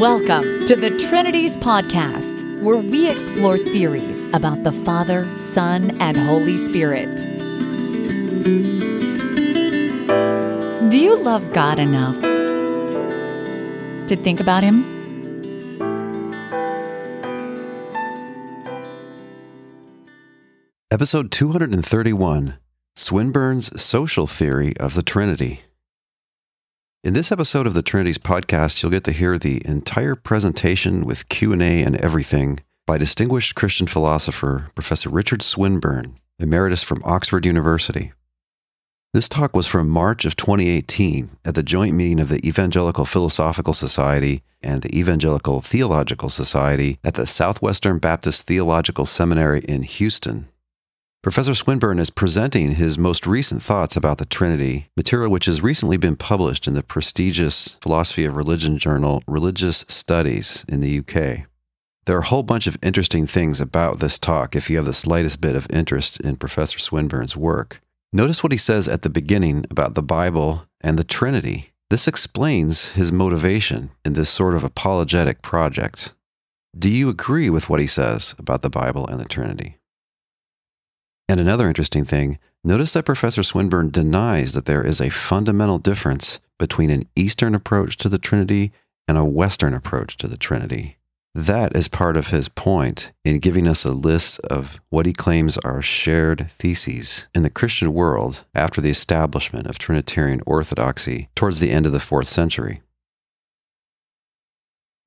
Welcome to the Trinities Podcast, where we explore theories about the Father, Son, and Holy Spirit. Do you love God enough to think about Him? Episode 231 Swinburne's Social Theory of the Trinity. In this episode of the Trinities podcast, you'll get to hear the entire presentation with Q&A and everything by distinguished Christian philosopher Professor Richard Swinburne, emeritus from Oxford University. This talk was from March of 2018 at the joint meeting of the Evangelical Philosophical Society and the Evangelical Theological Society at the Southwestern Baptist Theological Seminary in Houston. Professor Swinburne is presenting his most recent thoughts about the Trinity, material which has recently been published in the prestigious Philosophy of Religion journal Religious Studies in the UK. There are a whole bunch of interesting things about this talk if you have the slightest bit of interest in Professor Swinburne's work. Notice what he says at the beginning about the Bible and the Trinity. This explains his motivation in this sort of apologetic project. Do you agree with what he says about the Bible and the Trinity? And another interesting thing notice that Professor Swinburne denies that there is a fundamental difference between an Eastern approach to the Trinity and a Western approach to the Trinity. That is part of his point in giving us a list of what he claims are shared theses in the Christian world after the establishment of Trinitarian orthodoxy towards the end of the fourth century.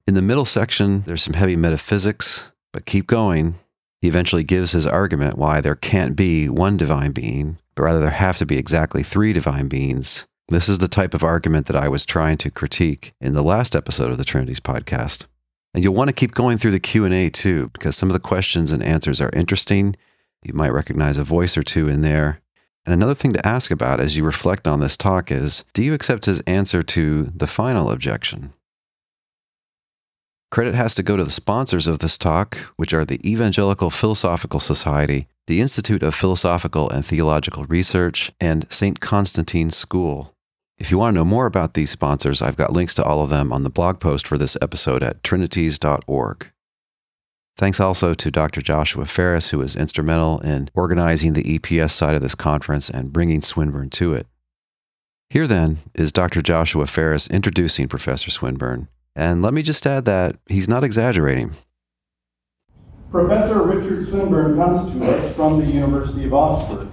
In the middle section, there's some heavy metaphysics, but keep going. He eventually gives his argument why there can't be one divine being, but rather there have to be exactly three divine beings. This is the type of argument that I was trying to critique in the last episode of the Trinities podcast. And you'll want to keep going through the Q&A too because some of the questions and answers are interesting. You might recognize a voice or two in there. And another thing to ask about as you reflect on this talk is, do you accept his answer to the final objection? Credit has to go to the sponsors of this talk, which are the Evangelical Philosophical Society, the Institute of Philosophical and Theological Research, and St. Constantine School. If you want to know more about these sponsors, I've got links to all of them on the blog post for this episode at trinities.org. Thanks also to Dr. Joshua Farris, who was instrumental in organizing the EPS side of this conference and bringing Swinburne to it. Here, then, is Dr. Joshua Farris introducing Professor Swinburne. And let me just add that he's not exaggerating. Professor Richard Swinburne comes to us from the University of Oxford,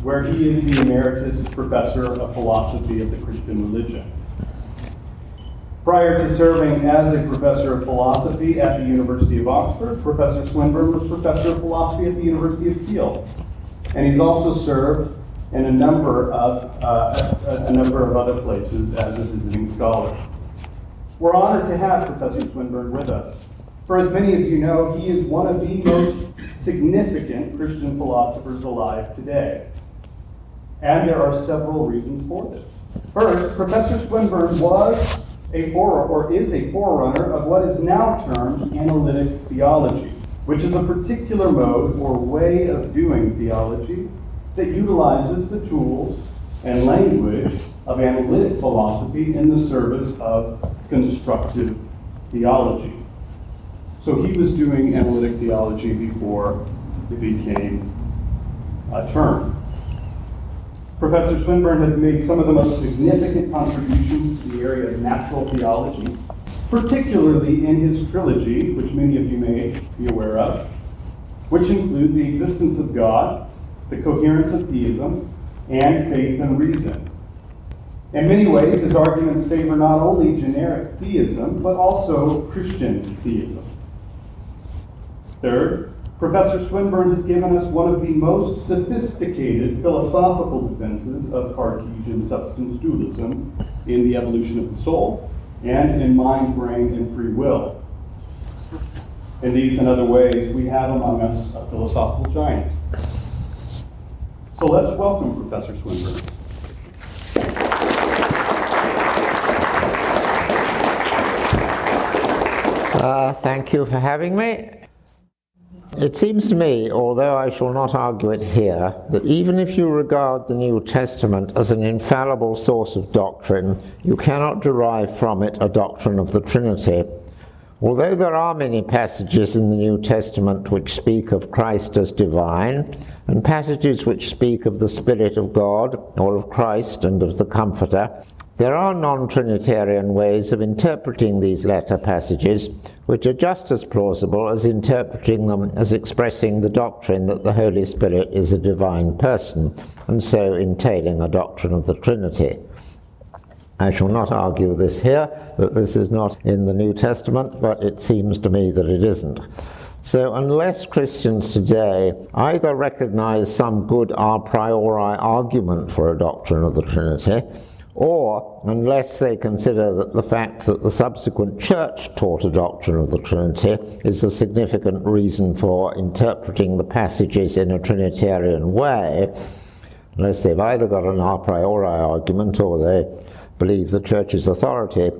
where he is the emeritus professor of philosophy of the Christian religion. Prior to serving as a professor of philosophy at the University of Oxford, Professor Swinburne was professor of philosophy at the University of Keele. And he's also served in a number of, uh, a, a number of other places as a visiting scholar. We're honored to have Professor Swinburne with us. For as many of you know, he is one of the most significant Christian philosophers alive today. And there are several reasons for this. First, Professor Swinburne was a forerunner, or is a forerunner of what is now termed analytic theology, which is a particular mode or way of doing theology that utilizes the tools and language of analytic philosophy in the service of constructive theology. So he was doing analytic theology before it became a term. Professor Swinburne has made some of the most significant contributions to the area of natural theology, particularly in his trilogy, which many of you may be aware of, which include the existence of God, the coherence of theism, and faith and reason. In many ways, his arguments favor not only generic theism, but also Christian theism. Third, Professor Swinburne has given us one of the most sophisticated philosophical defenses of Cartesian substance dualism in the evolution of the soul and in mind, brain, and free will. In these and other ways, we have among us a philosophical giant. So let's welcome Professor Swinburne. Uh, thank you for having me. It seems to me, although I shall not argue it here, that even if you regard the New Testament as an infallible source of doctrine, you cannot derive from it a doctrine of the Trinity, Although there are many passages in the New Testament which speak of Christ as divine, and passages which speak of the Spirit of God, or of Christ and of the Comforter, there are non Trinitarian ways of interpreting these latter passages, which are just as plausible as interpreting them as expressing the doctrine that the Holy Spirit is a divine person, and so entailing a doctrine of the Trinity. I shall not argue this here, that this is not in the New Testament, but it seems to me that it isn't. So, unless Christians today either recognize some good a priori argument for a doctrine of the Trinity, or unless they consider that the fact that the subsequent church taught a doctrine of the Trinity is a significant reason for interpreting the passages in a Trinitarian way, unless they've either got an a priori argument or they believe the church's authority,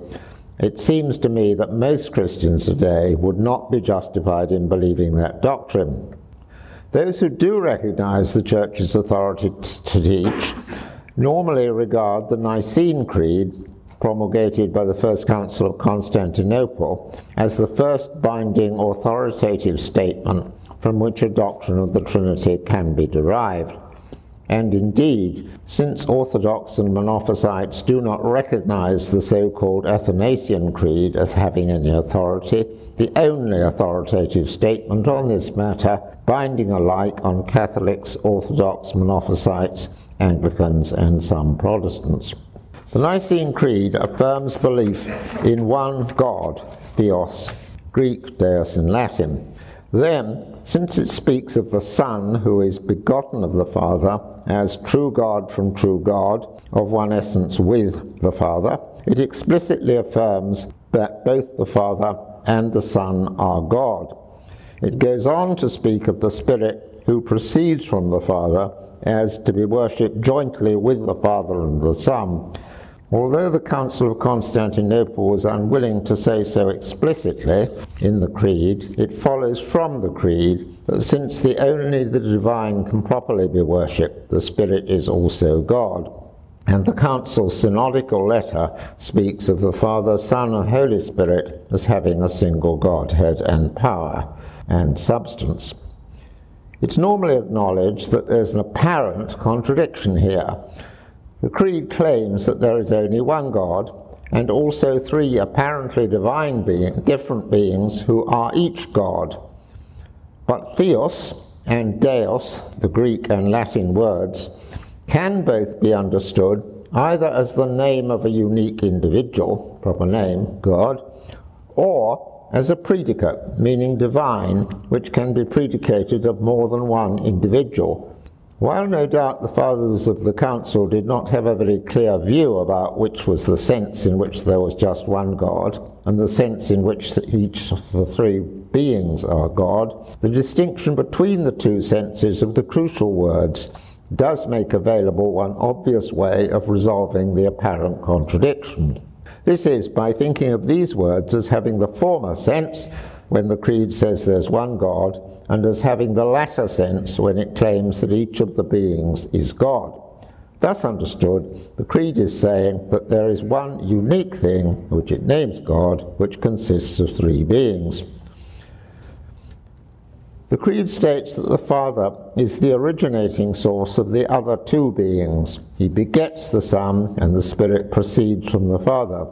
it seems to me that most Christians today would not be justified in believing that doctrine. Those who do recognize the church's authority to teach normally regard the Nicene Creed, promulgated by the First Council of Constantinople, as the first binding authoritative statement from which a doctrine of the Trinity can be derived. And indeed, since Orthodox and Monophysites do not recognize the so called Athanasian Creed as having any authority, the only authoritative statement on this matter, binding alike on Catholics, Orthodox, Monophysites, Anglicans, and some Protestants. The Nicene Creed affirms belief in one God, Theos, Greek, Deus in Latin. Then, since it speaks of the Son who is begotten of the Father as true God from true God, of one essence with the Father, it explicitly affirms that both the Father and the Son are God. It goes on to speak of the Spirit who proceeds from the Father as to be worshipped jointly with the Father and the Son. Although the Council of Constantinople was unwilling to say so explicitly in the Creed, it follows from the Creed that since the only the divine can properly be worshipped, the Spirit is also God. And the Council's synodical letter speaks of the Father, Son, and Holy Spirit as having a single Godhead and power and substance. It's normally acknowledged that there's an apparent contradiction here the Creed claims that there is only one God and also three apparently divine being, different beings who are each God. But theos and deus, the Greek and Latin words, can both be understood either as the name of a unique individual, proper name, God, or as a predicate, meaning divine, which can be predicated of more than one individual, while no doubt the fathers of the council did not have a very clear view about which was the sense in which there was just one God, and the sense in which each of the three beings are God, the distinction between the two senses of the crucial words does make available one obvious way of resolving the apparent contradiction. This is by thinking of these words as having the former sense when the Creed says there's one God, and as having the latter sense when it claims that each of the beings is God. Thus understood, the Creed is saying that there is one unique thing, which it names God, which consists of three beings. The Creed states that the Father is the originating source of the other two beings. He begets the Son, and the Spirit proceeds from the Father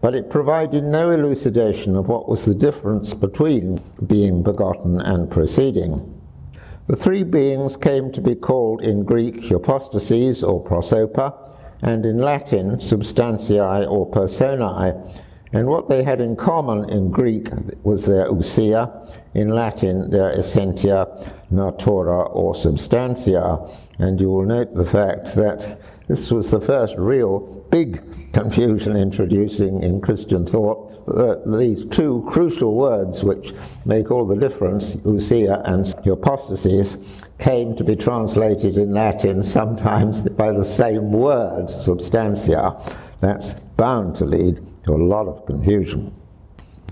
but it provided no elucidation of what was the difference between being begotten and proceeding. The three beings came to be called in Greek hypostases or prosopa, and in Latin substantiae or personae, and what they had in common in Greek was their ousia, in Latin their essentia, natura, or substantia. And you will note the fact that this was the first real big confusion introducing in Christian thought that these two crucial words which make all the difference, ousia and hypostasis, came to be translated in Latin sometimes by the same word, substantia. That's bound to lead to a lot of confusion.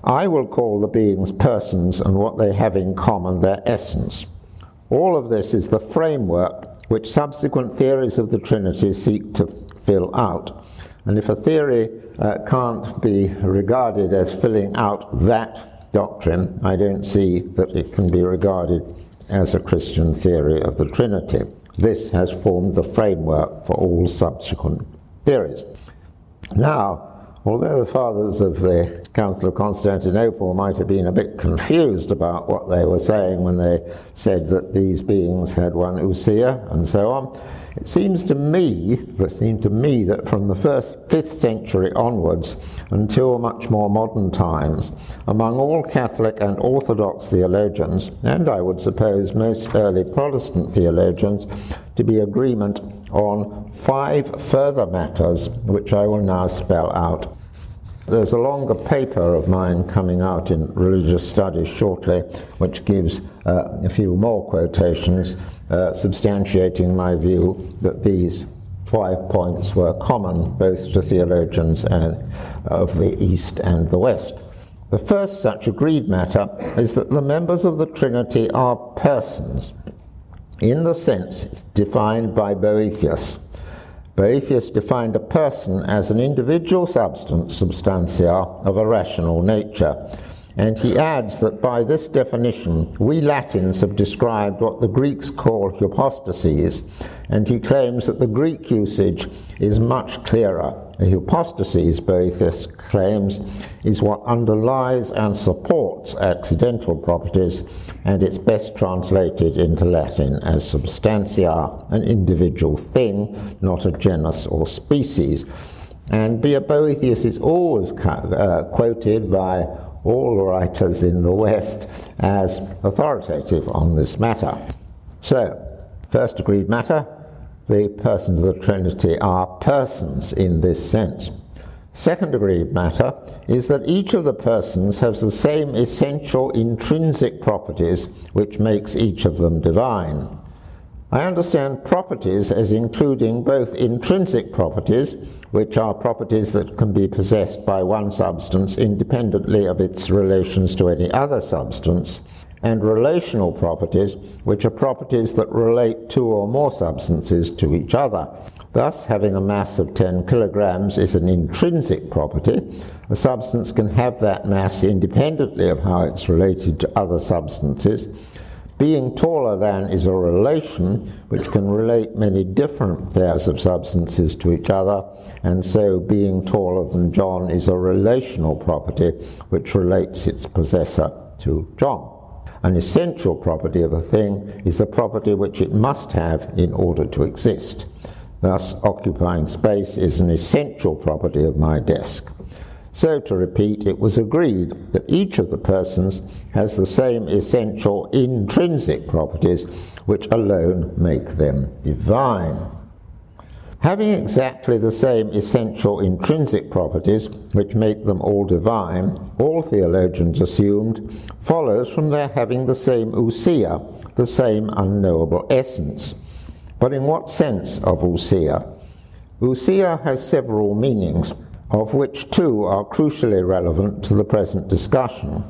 I will call the beings persons and what they have in common their essence. All of this is the framework which subsequent theories of the Trinity seek to fill out. And if a theory uh, can't be regarded as filling out that doctrine, I don't see that it can be regarded as a Christian theory of the Trinity. This has formed the framework for all subsequent theories. Now, although the fathers of the Council of Constantinople might have been a bit confused about what they were saying when they said that these beings had one ousia and so on, it seems to me, it to me that from the first fifth century onwards until much more modern times, among all Catholic and Orthodox theologians, and I would suppose most early Protestant theologians, to be agreement on five further matters which I will now spell out. There's a longer paper of mine coming out in religious studies shortly, which gives uh, a few more quotations uh, substantiating my view that these five points were common both to theologians and of the East and the West. The first such agreed matter is that the members of the Trinity are persons, in the sense defined by Boethius. Boethius defined a person as an individual substance, substantia, of a rational nature. And he adds that by this definition, we Latins have described what the Greeks call hypostases, and he claims that the Greek usage is much clearer. A hypostasis, Boethius claims, is what underlies and supports accidental properties, and it's best translated into Latin as substantia, an individual thing, not a genus or species. And Boethius is always uh, quoted by all writers in the West as authoritative on this matter. So, first agreed matter, the persons of the Trinity are persons in this sense. Second agreed matter is that each of the persons has the same essential intrinsic properties which makes each of them divine. I understand properties as including both intrinsic properties, which are properties that can be possessed by one substance independently of its relations to any other substance, and relational properties, which are properties that relate two or more substances to each other. Thus, having a mass of 10 kilograms is an intrinsic property. A substance can have that mass independently of how it's related to other substances being taller than is a relation which can relate many different pairs of substances to each other, and so being taller than John is a relational property which relates its possessor to John. An essential property of a thing is a property which it must have in order to exist. Thus, occupying space is an essential property of my desk. So, to repeat, it was agreed that each of the persons has the same essential intrinsic properties which alone make them divine. Having exactly the same essential intrinsic properties which make them all divine, all theologians assumed, follows from their having the same ousia, the same unknowable essence. But in what sense of ousia? Ousia has several meanings of which two are crucially relevant to the present discussion.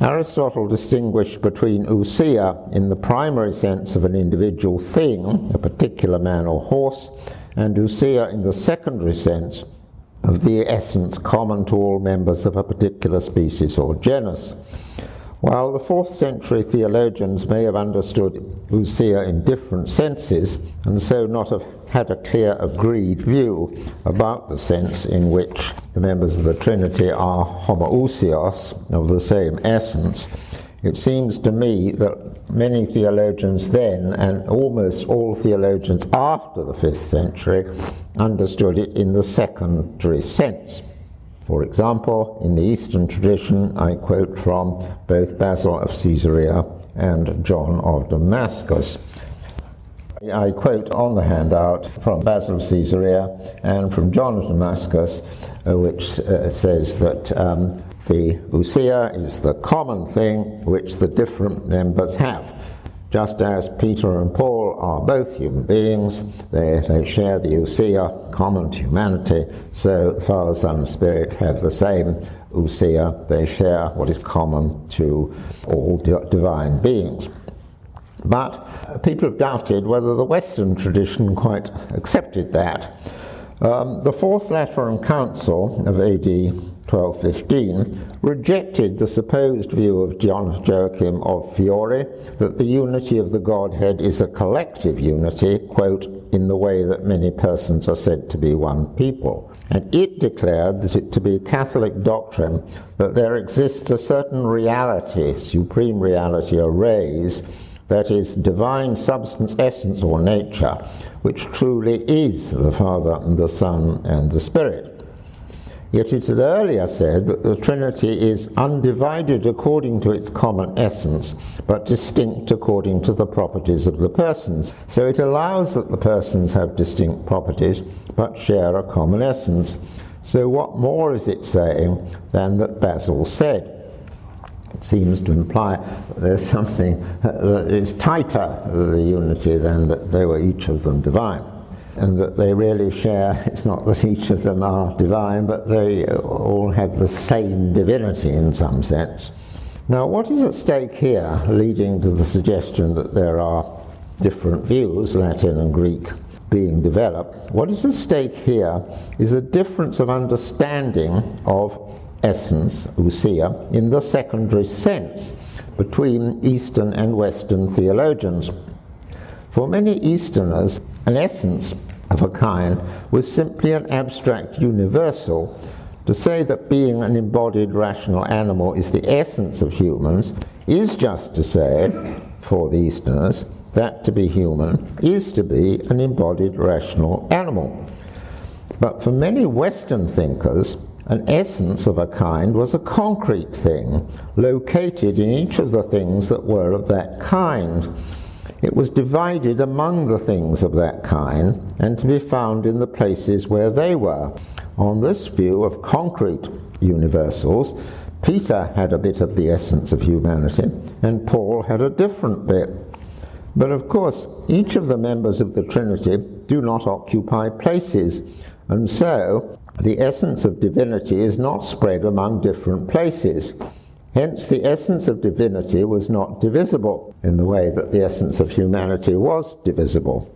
Aristotle distinguished between ousia in the primary sense of an individual thing, a particular man or horse, and ousia in the secondary sense of the essence common to all members of a particular species or genus. While the fourth century theologians may have understood ousia in different senses, and so not have had a clear agreed view about the sense in which the members of the Trinity are homoousios, of the same essence, it seems to me that many theologians then, and almost all theologians after the fifth century, understood it in the secondary sense. For example, in the Eastern tradition, I quote from both Basil of Caesarea and John of Damascus. I quote on the handout from Basil of Caesarea and from John of Damascus, uh, which uh, says that um, the ousia is the common thing which the different members have. Just as Peter and Paul are both human beings, they, they share the ousia common to humanity, so the Father, Son, and Spirit have the same ousia, they share what is common to all di- divine beings. But uh, people have doubted whether the Western tradition quite accepted that. Um, the Fourth Lateran Council of AD 1215 rejected the supposed view of John Joachim of Fiore that the unity of the Godhead is a collective unity, quote, in the way that many persons are said to be one people. And it declared that it to be Catholic doctrine that there exists a certain reality, supreme reality, a res, that is, divine substance, essence, or nature, which truly is the Father and the Son and the Spirit. Yet it earlier said that the Trinity is undivided according to its common essence, but distinct according to the properties of the persons. So it allows that the persons have distinct properties, but share a common essence. So what more is it saying than that Basil said? Seems to imply there's something that is tighter, the unity, than that they were each of them divine and that they really share, it's not that each of them are divine, but they all have the same divinity in some sense. Now, what is at stake here, leading to the suggestion that there are different views, Latin and Greek, being developed? What is at stake here is a difference of understanding of essence, ousia, in the secondary sense between Eastern and Western theologians. For many Easterners, an essence of a kind was simply an abstract universal. To say that being an embodied rational animal is the essence of humans is just to say, for the Easterners, that to be human is to be an embodied rational animal. But for many Western thinkers, an essence of a kind was a concrete thing, located in each of the things that were of that kind. It was divided among the things of that kind and to be found in the places where they were. On this view of concrete universals, Peter had a bit of the essence of humanity and Paul had a different bit. But of course, each of the members of the Trinity do not occupy places, and so the essence of divinity is not spread among different places. Hence, the essence of divinity was not divisible in the way that the essence of humanity was divisible.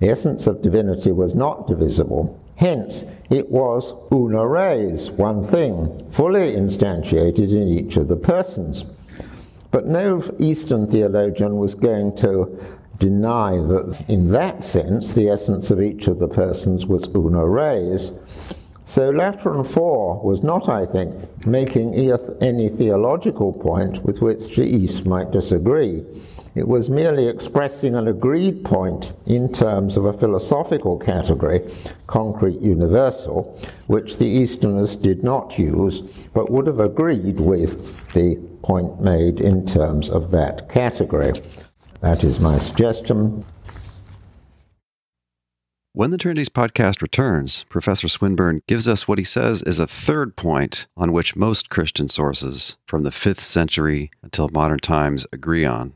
The essence of divinity was not divisible. Hence, it was una res, one thing, fully instantiated in each of the persons. But no Eastern theologian was going to deny that, in that sense, the essence of each of the persons was una res. So Lateran 4 was not, I think, making any theological point with which the East might disagree. It was merely expressing an agreed point in terms of a philosophical category, concrete universal, which the Easterners did not use, but would have agreed with the point made in terms of that category. That is my suggestion. When the Trinities podcast returns, Professor Swinburne gives us what he says is a third point on which most Christian sources from the 5th century until modern times agree on.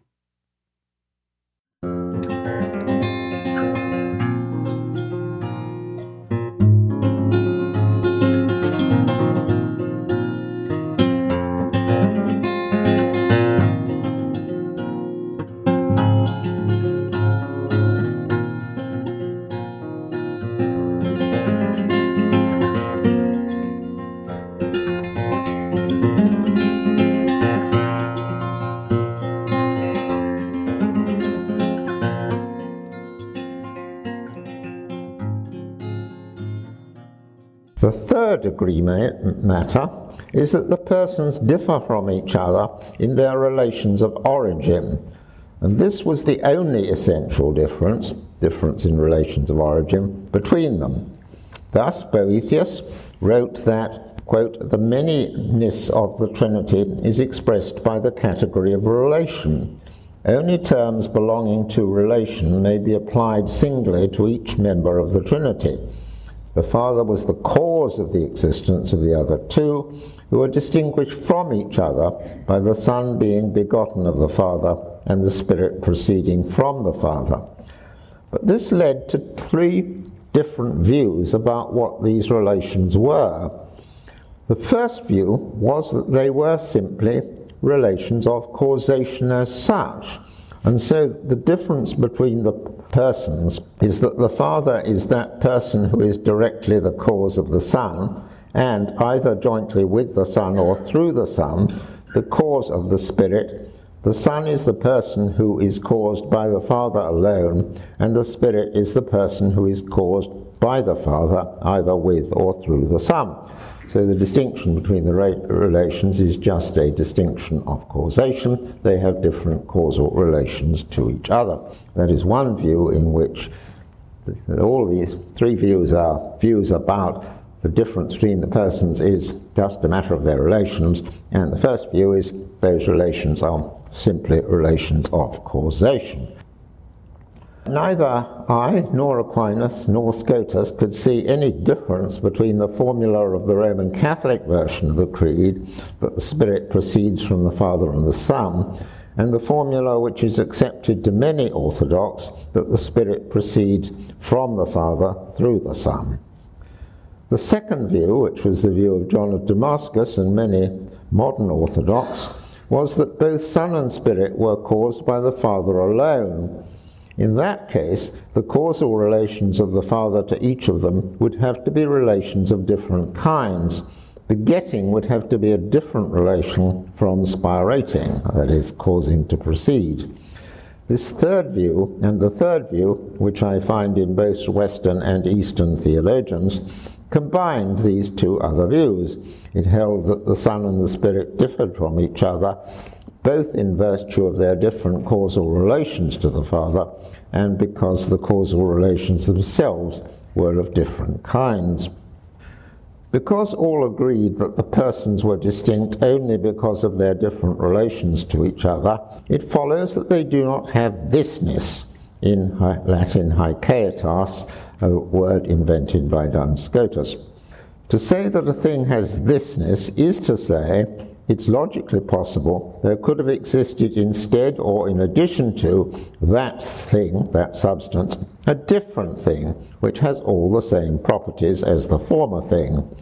Degree matter is that the persons differ from each other in their relations of origin. And this was the only essential difference, difference in relations of origin, between them. Thus, Boethius wrote that, quote, the manyness of the Trinity is expressed by the category of relation. Only terms belonging to relation may be applied singly to each member of the Trinity. The Father was the cause of the existence of the other two, who are distinguished from each other by the Son being begotten of the Father and the Spirit proceeding from the Father. But this led to three different views about what these relations were. The first view was that they were simply relations of causation as such, And so the difference between the persons is that the Father is that person who is directly the cause of the Son, and either jointly with the Son or through the Son, the cause of the Spirit. The Son is the person who is caused by the Father alone, and the Spirit is the person who is caused by the Father, either with or through the Son. So the distinction between the relations is just a distinction of causation. They have different causal relations to each other. That is one view in which all these three views are views about the difference between the persons is just a matter of their relations, and the first view is those relations are simply relations of causation. Neither I, nor Aquinas, nor Scotus could see any difference between the formula of the Roman Catholic version of the Creed, that the Spirit proceeds from the Father and the Son, and the formula which is accepted to many Orthodox, that the Spirit proceeds from the Father through the Son. The second view, which was the view of John of Damascus and many modern Orthodox, was that both Son and Spirit were caused by the Father alone. In that case, the causal relations of the Father to each of them would have to be relations of different kinds. Begetting would have to be a different relation from spirating, that is, causing to proceed. This third view, and the third view, which I find in both Western and Eastern theologians, combined these two other views. It held that the Son and the Spirit differed from each other, both in virtue of their different causal relations to the Father, and because the causal relations themselves were of different kinds. Because all agreed that the persons were distinct only because of their different relations to each other, it follows that they do not have thisness, in Latin haecceitas, a word invented by Duns Scotus. To say that a thing has thisness is to say it's logically possible there could have existed instead or in addition to that thing, that substance, a different thing which has all the same properties as the former thing.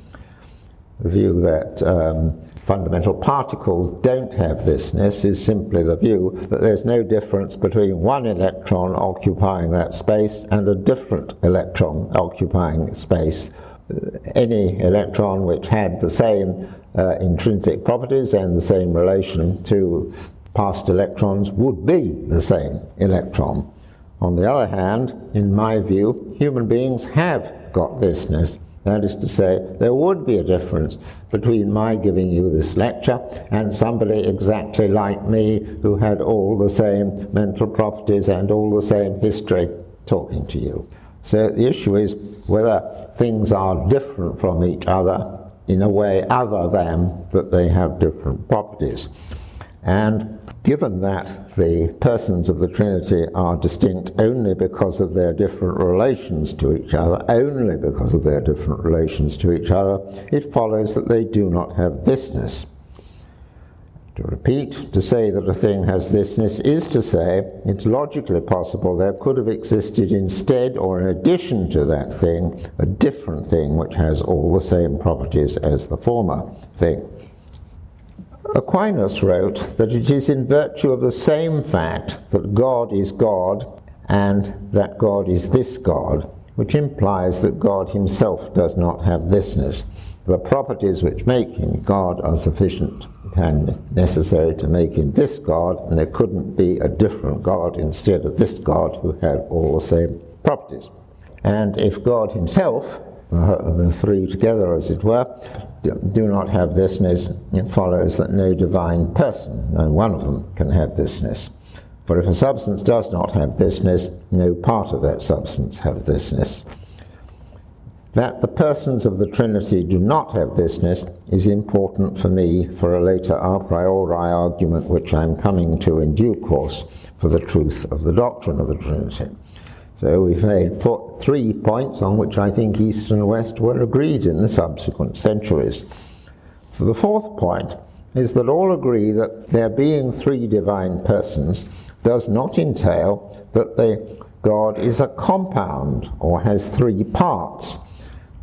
The view that um, fundamental particles don't have thisness is simply the view that there's no difference between one electron occupying that space and a different electron occupying space. Any electron which had the same uh, intrinsic properties and the same relation to past electrons would be the same electron. On the other hand, in my view, human beings have got thisness. That is to say, there would be a difference between my giving you this lecture and somebody exactly like me who had all the same mental properties and all the same history talking to you. So the issue is whether things are different from each other in a way other than that they have different properties. And given that the persons of the Trinity are distinct only because of their different relations to each other, only because of their different relations to each other, it follows that they do not have thisness. To repeat, to say that a thing has thisness is to say it's logically possible there could have existed instead or in addition to that thing a different thing which has all the same properties as the former thing. Aquinas wrote that it is in virtue of the same fact that God is God and that God is this God, which implies that God himself does not have thisness. The properties which make him God are sufficient and necessary to make him this God, and there couldn't be a different God instead of this God who had all the same properties. And if God himself, uh, the three together as it were, do not have thisness, it follows that no divine person, no one of them, can have thisness. For if a substance does not have thisness, no part of that substance has thisness. That the persons of the Trinity do not have thisness is important for me for a later a priori argument which I'm coming to in due course for the truth of the doctrine of the Trinity. So we've made four, three points on which I think East and West were agreed in the subsequent centuries. For the fourth point is that all agree that there being three divine persons does not entail that the God is a compound or has three parts.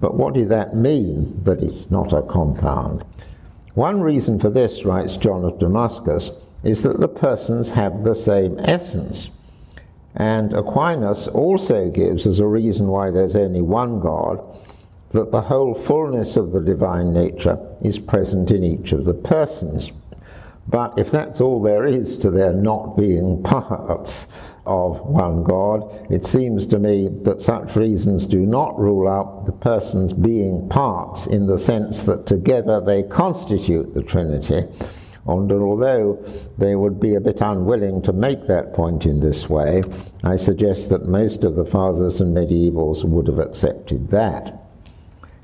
But what did that mean, that it's not a compound? One reason for this, writes John of Damascus, is that the persons have the same essence. And Aquinas also gives as a reason why there's only one God that the whole fullness of the divine nature is present in each of the persons. But if that's all there is to their not being parts of one God, it seems to me that such reasons do not rule out the persons being parts in the sense that together they constitute the Trinity. And although they would be a bit unwilling to make that point in this way, I suggest that most of the fathers and medievals would have accepted that.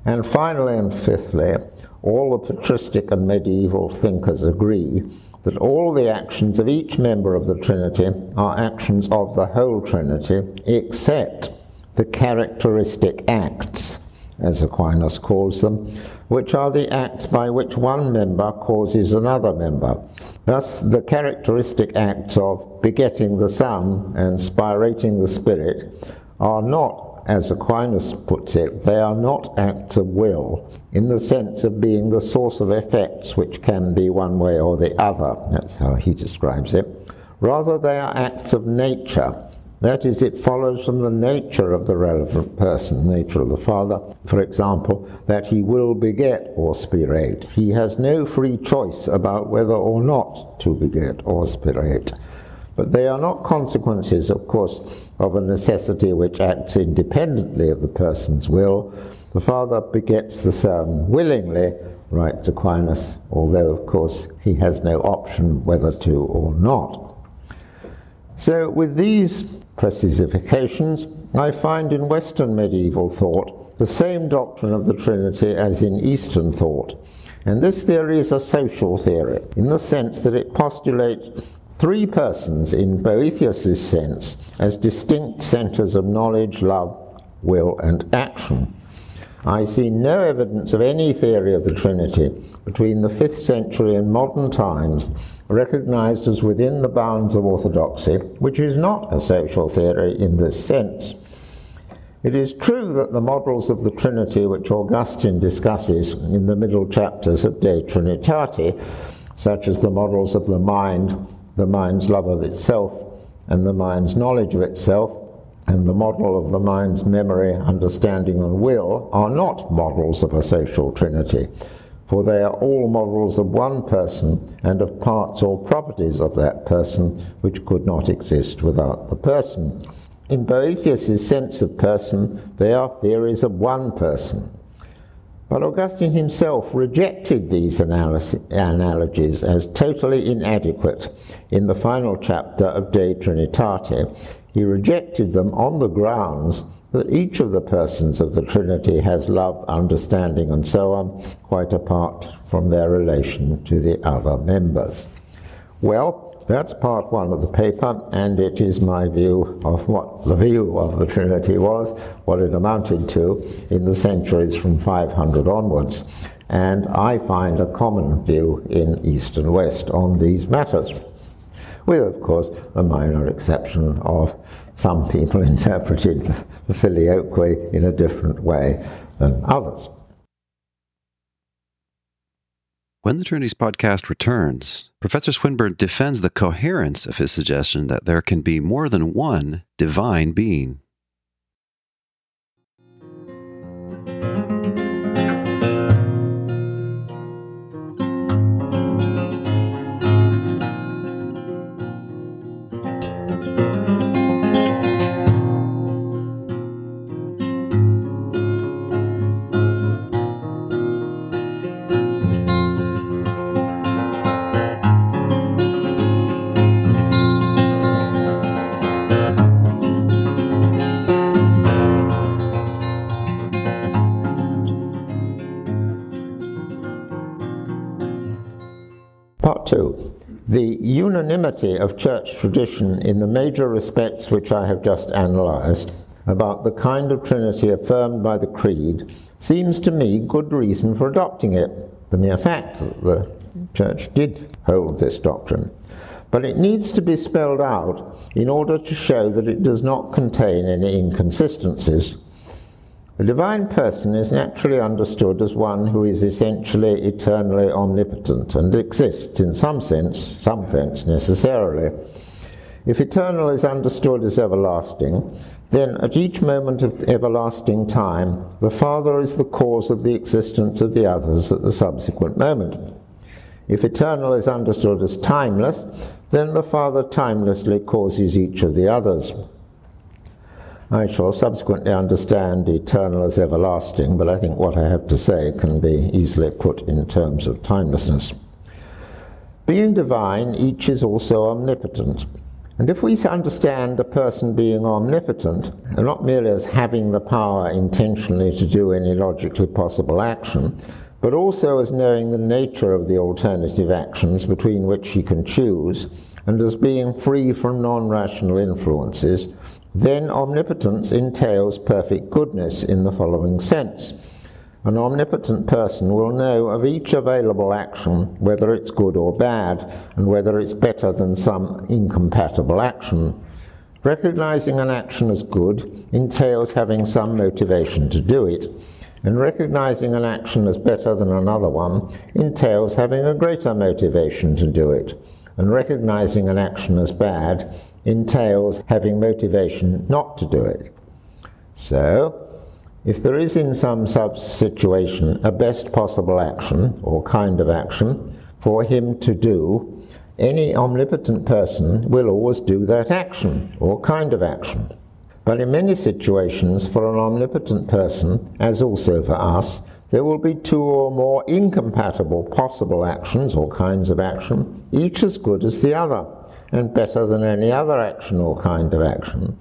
And finally and fifthly, all the patristic and medieval thinkers agree that all the actions of each member of the Trinity are actions of the whole Trinity, except the characteristic acts, as Aquinas calls them, which are the acts by which one member causes another member. Thus, the characteristic acts of begetting the Son and spirating the Spirit are not as Aquinas puts it, they are not acts of will in the sense of being the source of effects which can be one way or the other. That's how he describes it. Rather, they are acts of nature. That is, it follows from the nature of the relevant person, nature of the Father, for example, that he will beget or spirate. He has no free choice about whether or not to beget or spirate. But they are not consequences, of course, of a necessity which acts independently of the person's will. The Father begets the Son willingly, writes Aquinas, although, of course, he has no option whether to or not. So, with these precisifications, I find in Western medieval thought the same doctrine of the Trinity as in Eastern thought. And this theory is a social theory, in the sense that it postulates three persons in Boethius's sense as distinct centers of knowledge, love, will, and action. I see no evidence of any theory of the Trinity between the 5th century and modern times recognized as within the bounds of orthodoxy, which is not a social theory in this sense. It is true that the models of the Trinity, which Augustine discusses in the middle chapters of De Trinitate, such as the models of the mind, the mind's love of itself and the mind's knowledge of itself and the model of the mind's memory, understanding, and will are not models of a social trinity, for they are all models of one person and of parts or properties of that person which could not exist without the person. In Boethius's sense of person, they are theories of one person. But Augustine himself rejected these analogies as totally inadequate in the final chapter of De Trinitate. He rejected them on the grounds that each of the persons of the Trinity has love, understanding, and so on, quite apart from their relation to the other members. Well, that's part one of the paper, and it is my view of what the view of the Trinity was, what it amounted to in the centuries from 500 onwards. And I find a common view in East and West on these matters, with, of course, a minor exception of some people interpreted the filioque in a different way than others. When the Trinities podcast returns, Professor Swinburne defends the coherence of his suggestion that there can be more than one divine being. Of church tradition in the major respects which I have just analyzed about the kind of Trinity affirmed by the Creed seems to me good reason for adopting it, the mere fact that the church did hold this doctrine. But it needs to be spelled out in order to show that it does not contain any inconsistencies. A divine person is naturally understood as one who is essentially eternally omnipotent and exists in some sense, some sense necessarily. If eternal is understood as everlasting, then at each moment of everlasting time, the Father is the cause of the existence of the others at the subsequent moment. If eternal is understood as timeless, then the Father timelessly causes each of the others. I shall subsequently understand eternal as everlasting, but I think what I have to say can be easily put in terms of timelessness. Being divine, each is also omnipotent. And if we understand a person being omnipotent, and not merely as having the power intentionally to do any logically possible action, but also as knowing the nature of the alternative actions between which he can choose, and as being free from non rational influences, then omnipotence entails perfect goodness in the following sense. An omnipotent person will know of each available action whether it's good or bad, and whether it's better than some incompatible action. Recognizing an action as good entails having some motivation to do it, and recognizing an action as better than another one entails having a greater motivation to do it, and recognizing an action as bad entails having motivation not to do it. So, if there is in some sub situation a best possible action or kind of action for him to do, any omnipotent person will always do that action or kind of action. But in many situations, for an omnipotent person, as also for us, there will be two or more incompatible possible actions or kinds of action, each as good as the other and better than any other action or kind of action.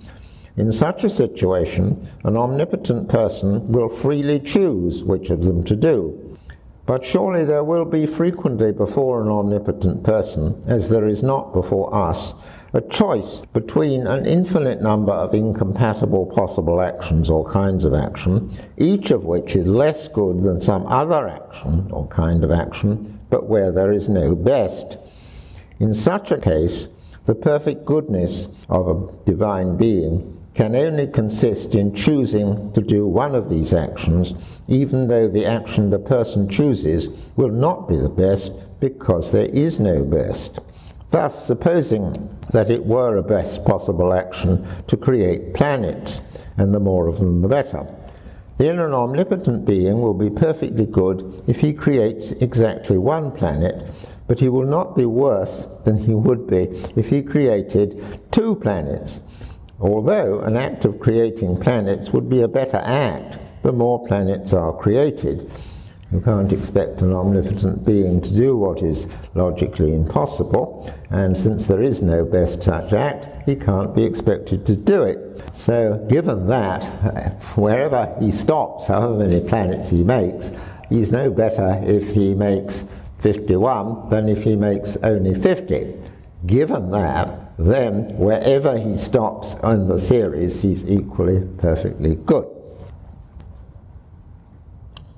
In such a situation, an omnipotent person will freely choose which of them to do. But surely there will be frequently before an omnipotent person, as there is not before us, a choice between an infinite number of incompatible possible actions or kinds of action, each of which is less good than some other action or kind of action, but where there is no best. In such a case, the perfect goodness of a divine being can only consist in choosing to do one of these actions, even though the action the person chooses will not be the best because there is no best. Thus, supposing that it were a best possible action to create planets, and the more of them the better, then an omnipotent being will be perfectly good if he creates exactly one planet but he will not be worse than he would be if he created two planets. Although an act of creating planets would be a better act the more planets are created. You can't expect an omnipotent being to do what is logically impossible, and since there is no best such act, he can't be expected to do it. So, given that, wherever he stops, however many planets he makes, he's no better if he makes 51 than if he makes only 50. Given that, then wherever he stops in the series, he's equally perfectly good.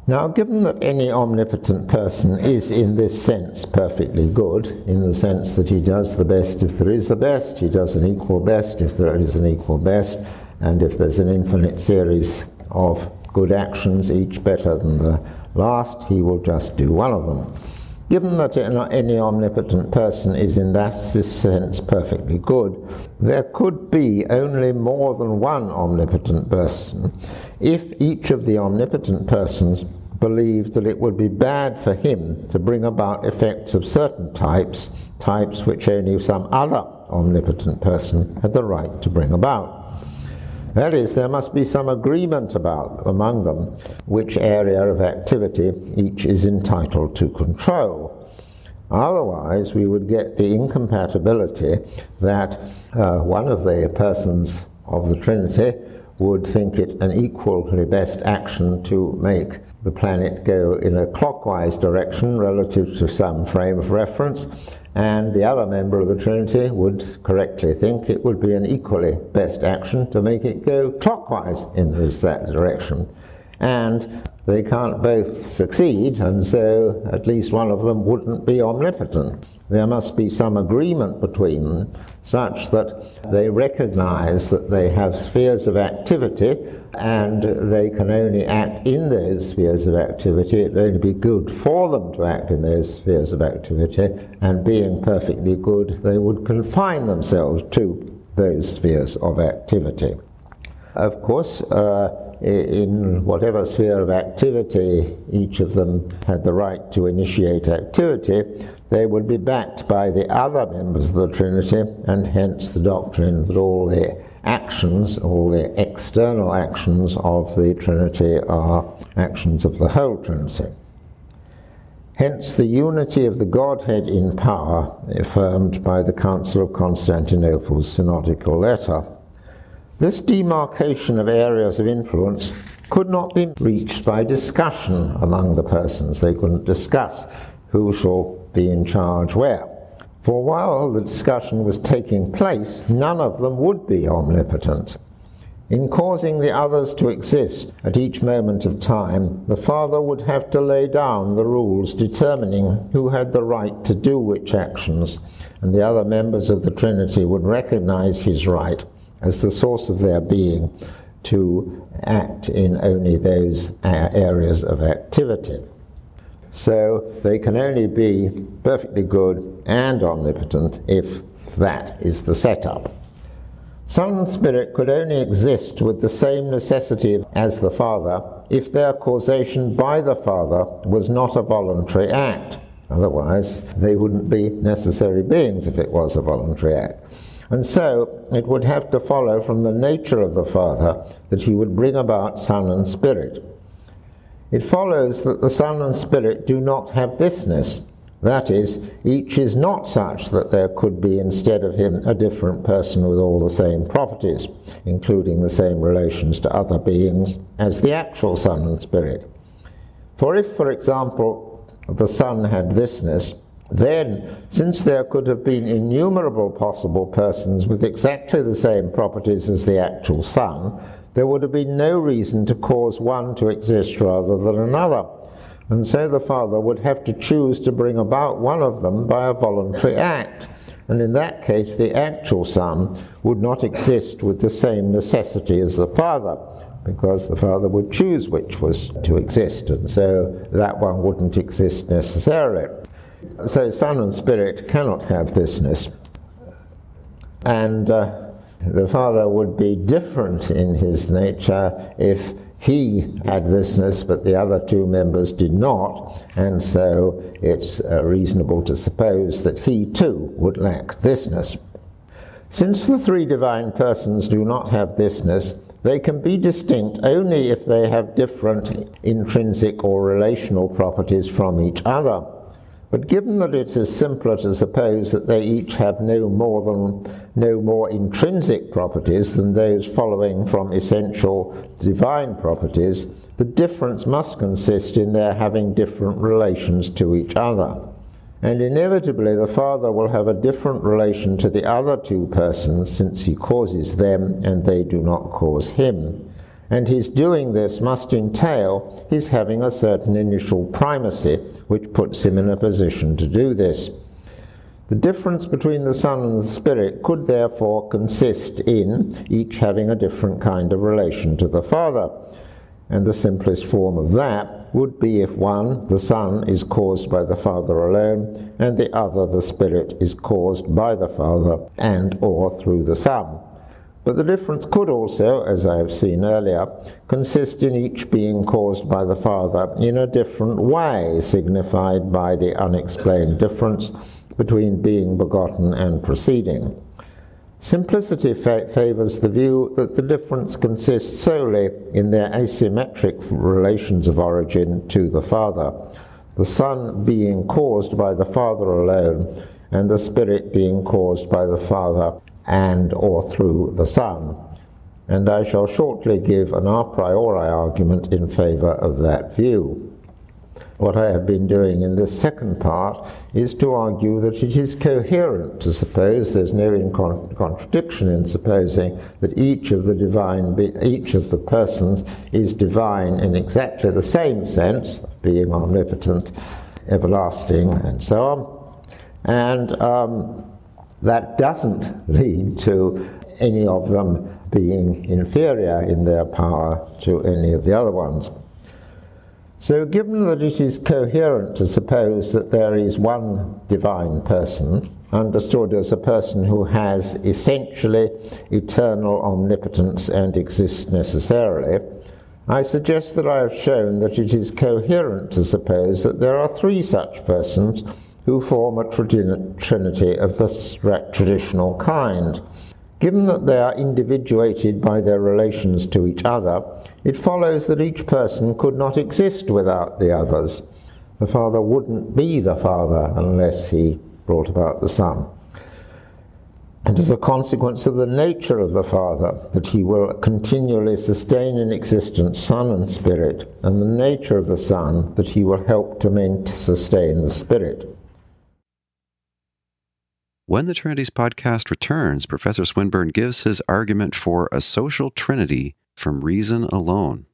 Now, given that any omnipotent person is in this sense perfectly good, in the sense that he does the best if there is a best, he does an equal best if there is an equal best, and if there's an infinite series of good actions, each better than the last, he will just do one of them. Given that any omnipotent person is in that sense perfectly good, there could be only more than one omnipotent person if each of the omnipotent persons believed that it would be bad for him to bring about effects of certain types, types which only some other omnipotent person had the right to bring about. That is, there must be some agreement about among them which area of activity each is entitled to control. Otherwise, we would get the incompatibility that uh, one of the persons of the Trinity would think it an equally best action to make the planet go in a clockwise direction relative to some frame of reference, and the other member of the Trinity would correctly think it would be an equally best action to make it go clockwise in this, that direction. And they can't both succeed, and so at least one of them wouldn't be omnipotent. There must be some agreement between them such that they recognize that they have spheres of activity and they can only act in those spheres of activity. It would only be good for them to act in those spheres of activity, and being perfectly good, they would confine themselves to those spheres of activity. Of course, uh, in whatever sphere of activity each of them had the right to initiate activity, they would be backed by the other members of the Trinity, and hence the doctrine that all the actions, all the external actions of the Trinity are actions of the whole Trinity. Hence the unity of the Godhead in power, affirmed by the Council of Constantinople's synodical letter. This demarcation of areas of influence could not be reached by discussion among the persons. They couldn't discuss who shall be in charge where. For while the discussion was taking place, none of them would be omnipotent. In causing the others to exist at each moment of time, the Father would have to lay down the rules determining who had the right to do which actions, and the other members of the Trinity would recognize his right as the source of their being to act in only those areas of activity. So they can only be perfectly good and omnipotent if that is the setup. Son and Spirit could only exist with the same necessity as the Father if their causation by the Father was not a voluntary act. Otherwise, they wouldn't be necessary beings if it was a voluntary act. And so it would have to follow from the nature of the Father that he would bring about Son and Spirit. It follows that the Son and Spirit do not have thisness. That is, each is not such that there could be instead of him a different person with all the same properties, including the same relations to other beings, as the actual Son and Spirit. For if, for example, the Son had thisness, then, since there could have been innumerable possible persons with exactly the same properties as the actual Son, there would have been no reason to cause one to exist rather than another. And so the Father would have to choose to bring about one of them by a voluntary act. And in that case, the actual Son would not exist with the same necessity as the Father, because the Father would choose which was to exist, and so that one wouldn't exist necessarily. So Son and Spirit cannot have thisness. And uh, the Father would be different in his nature if he had thisness, but the other two members did not, and so it's uh, reasonable to suppose that he too would lack thisness. Since the three divine persons do not have thisness, they can be distinct only if they have different intrinsic or relational properties from each other. But given that it is simpler to suppose that they each have no more than no more intrinsic properties than those following from essential divine properties, the difference must consist in their having different relations to each other. And inevitably the Father will have a different relation to the other two persons since he causes them and they do not cause him and his doing this must entail his having a certain initial primacy, which puts him in a position to do this. The difference between the Son and the Spirit could therefore consist in each having a different kind of relation to the Father. And the simplest form of that would be if one, the Son, is caused by the Father alone, and the other, the Spirit, is caused by the Father and or through the Son. But the difference could also, as I have seen earlier, consist in each being caused by the Father in a different way, signified by the unexplained difference between being begotten and proceeding. Simplicity fa- favors the view that the difference consists solely in their asymmetric relations of origin to the Father, the Son being caused by the Father alone, and the Spirit being caused by the Father and or through the Son. And I shall shortly give an a priori argument in favor of that view. what I have been doing in this second part is to argue that it is coherent to suppose there's no contradiction in supposing that each of the divine, be- each of the persons is divine in exactly the same sense, being omnipotent, everlasting, and so on, and um, that doesn't lead to any of them being inferior in their power to any of the other ones. So, given that it is coherent to suppose that there is one divine person, understood as a person who has essentially eternal omnipotence and exists necessarily, I suggest that I have shown that it is coherent to suppose that there are three such persons who form a trinity of the traditional kind. Given that they are individuated by their relations to each other, it follows that each person could not exist without the others. The Father wouldn't be the Father unless he brought about the Son. And as a consequence of the nature of the Father, that he will continually sustain in existence Son and Spirit, and the nature of the Son, that he will help to maintain sustain the Spirit. When the Trinities podcast returns, Professor Swinburne gives his argument for a social trinity from reason alone.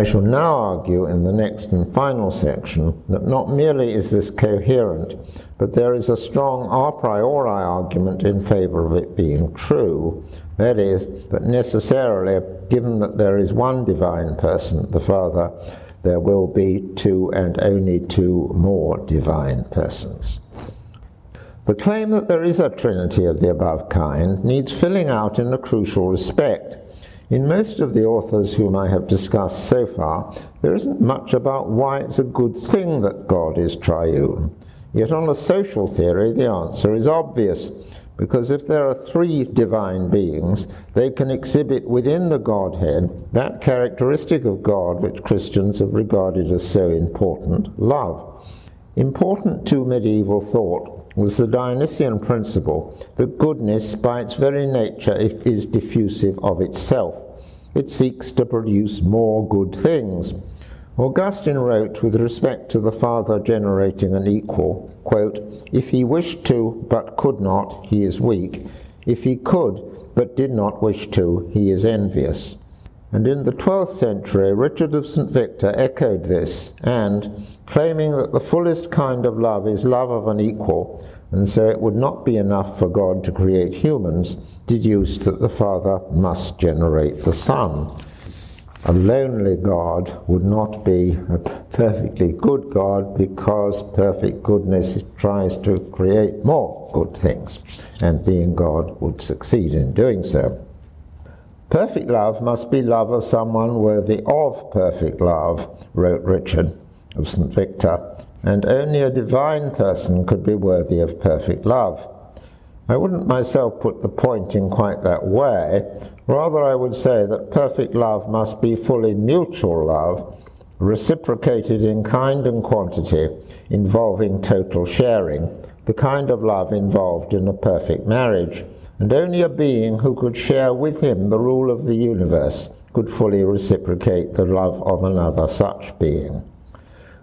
I shall now argue in the next and final section that not merely is this coherent, but there is a strong a priori argument in favor of it being true. That is, that necessarily, given that there is one divine person, the Father, there will be two and only two more divine persons. The claim that there is a trinity of the above kind needs filling out in a crucial respect in most of the authors whom I have discussed so far, there isn't much about why it's a good thing that God is triune. Yet on a social theory, the answer is obvious, because if there are three divine beings, they can exhibit within the Godhead that characteristic of God which Christians have regarded as so important love. Important to medieval thought was the Dionysian principle that goodness, by its very nature, is diffusive of itself. It seeks to produce more good things. Augustine wrote with respect to the Father generating an equal, quote, If he wished to but could not, he is weak. If he could but did not wish to, he is envious. And in the 12th century, Richard of St. Victor echoed this, and, claiming that the fullest kind of love is love of an equal, and so it would not be enough for God to create humans, deduced that the Father must generate the Son. A lonely God would not be a perfectly good God because perfect goodness tries to create more good things, and being God would succeed in doing so. Perfect love must be love of someone worthy of perfect love, wrote Richard of St. Victor, and only a divine person could be worthy of perfect love. I wouldn't myself put the point in quite that way. Rather, I would say that perfect love must be fully mutual love, reciprocated in kind and quantity, involving total sharing, the kind of love involved in a perfect marriage and only a being who could share with him the rule of the universe could fully reciprocate the love of another such being.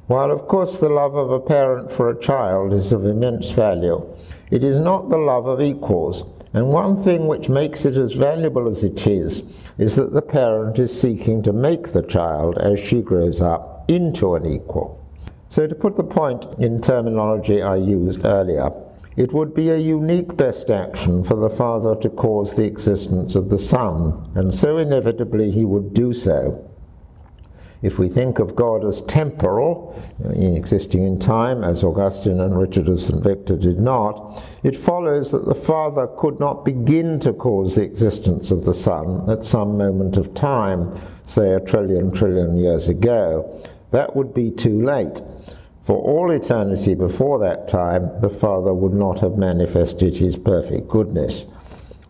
While, of course, the love of a parent for a child is of immense value, it is not the love of equals, and one thing which makes it as valuable as it is, is that the parent is seeking to make the child, as she grows up, into an equal. So, to put the point in terminology I used earlier, it would be a unique best action for the Father to cause the existence of the Son, and so inevitably he would do so. If we think of God as temporal, existing in time, as Augustine and Richard of St. Victor did not, it follows that the Father could not begin to cause the existence of the Son at some moment of time, say a trillion trillion years ago, that would be too late. For all eternity before that time, the Father would not have manifested his perfect goodness.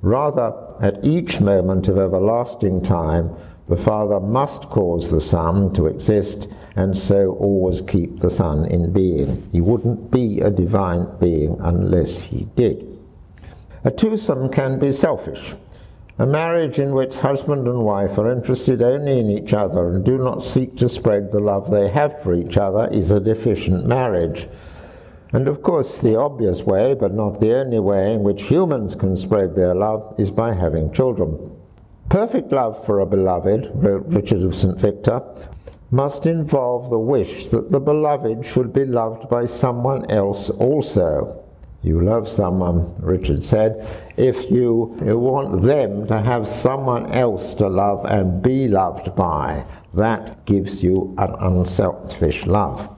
Rather, at each moment of everlasting time, the Father must cause the Son to exist and so always keep the Son in being. He wouldn't be a divine being unless he did. A twosome can be selfish. A marriage in which husband and wife are interested only in each other and do not seek to spread the love they have for each other is a deficient marriage. And of course, the obvious way, but not the only way, in which humans can spread their love is by having children. Perfect love for a beloved, wrote Richard of St. Victor, must involve the wish that the beloved should be loved by someone else also. You love someone, Richard said, if you want them to have someone else to love and be loved by. That gives you an unselfish love.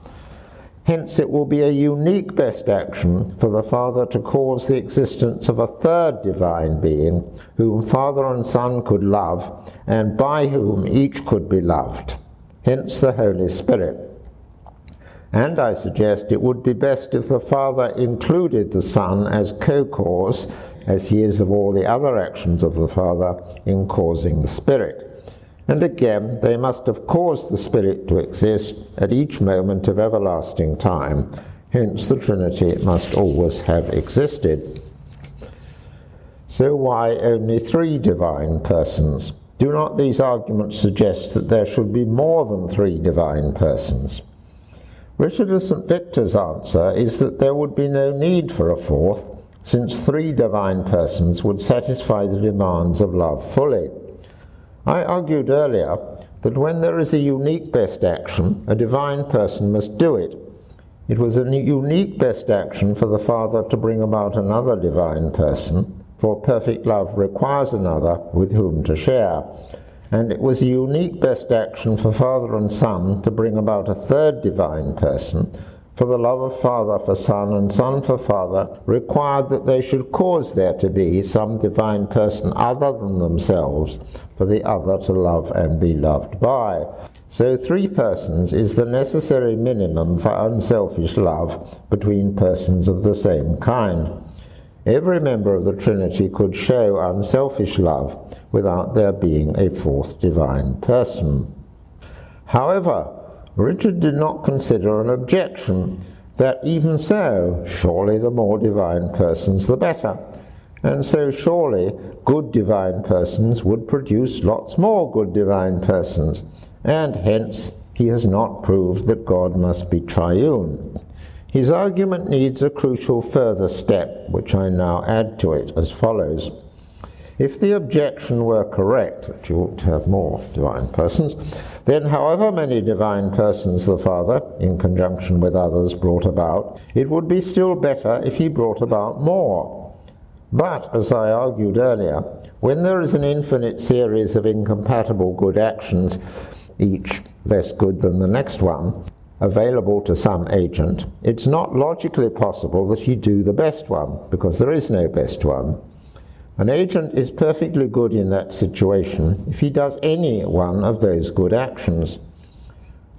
Hence, it will be a unique best action for the Father to cause the existence of a third divine being, whom Father and Son could love, and by whom each could be loved. Hence, the Holy Spirit. And I suggest it would be best if the Father included the Son as co cause, as he is of all the other actions of the Father, in causing the Spirit. And again, they must have caused the Spirit to exist at each moment of everlasting time. Hence, the Trinity must always have existed. So, why only three divine persons? Do not these arguments suggest that there should be more than three divine persons? Richard of St. Victor's answer is that there would be no need for a fourth, since three divine persons would satisfy the demands of love fully. I argued earlier that when there is a unique best action, a divine person must do it. It was a unique best action for the Father to bring about another divine person, for perfect love requires another with whom to share and it was a unique best action for Father and Son to bring about a third divine person, for the love of Father for Son and Son for Father required that they should cause there to be some divine person other than themselves for the other to love and be loved by. So, three persons is the necessary minimum for unselfish love between persons of the same kind. Every member of the Trinity could show unselfish love without there being a fourth divine person. However, Richard did not consider an objection that even so, surely the more divine persons the better. And so, surely, good divine persons would produce lots more good divine persons, and hence he has not proved that God must be triune. His argument needs a crucial further step, which I now add to it as follows. If the objection were correct, that you ought to have more divine persons, then however many divine persons the Father, in conjunction with others, brought about, it would be still better if he brought about more. But, as I argued earlier, when there is an infinite series of incompatible good actions, each less good than the next one, available to some agent, it's not logically possible that he do the best one, because there is no best one. An agent is perfectly good in that situation if he does any one of those good actions.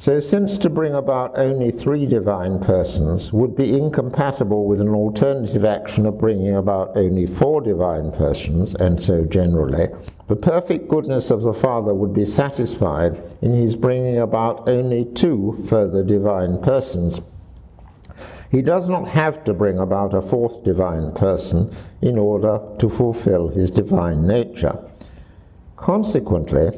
So, since to bring about only three divine persons would be incompatible with an alternative action of bringing about only four divine persons, and so generally, the perfect goodness of the Father would be satisfied in his bringing about only two further divine persons. He does not have to bring about a fourth divine person in order to fulfill his divine nature. Consequently,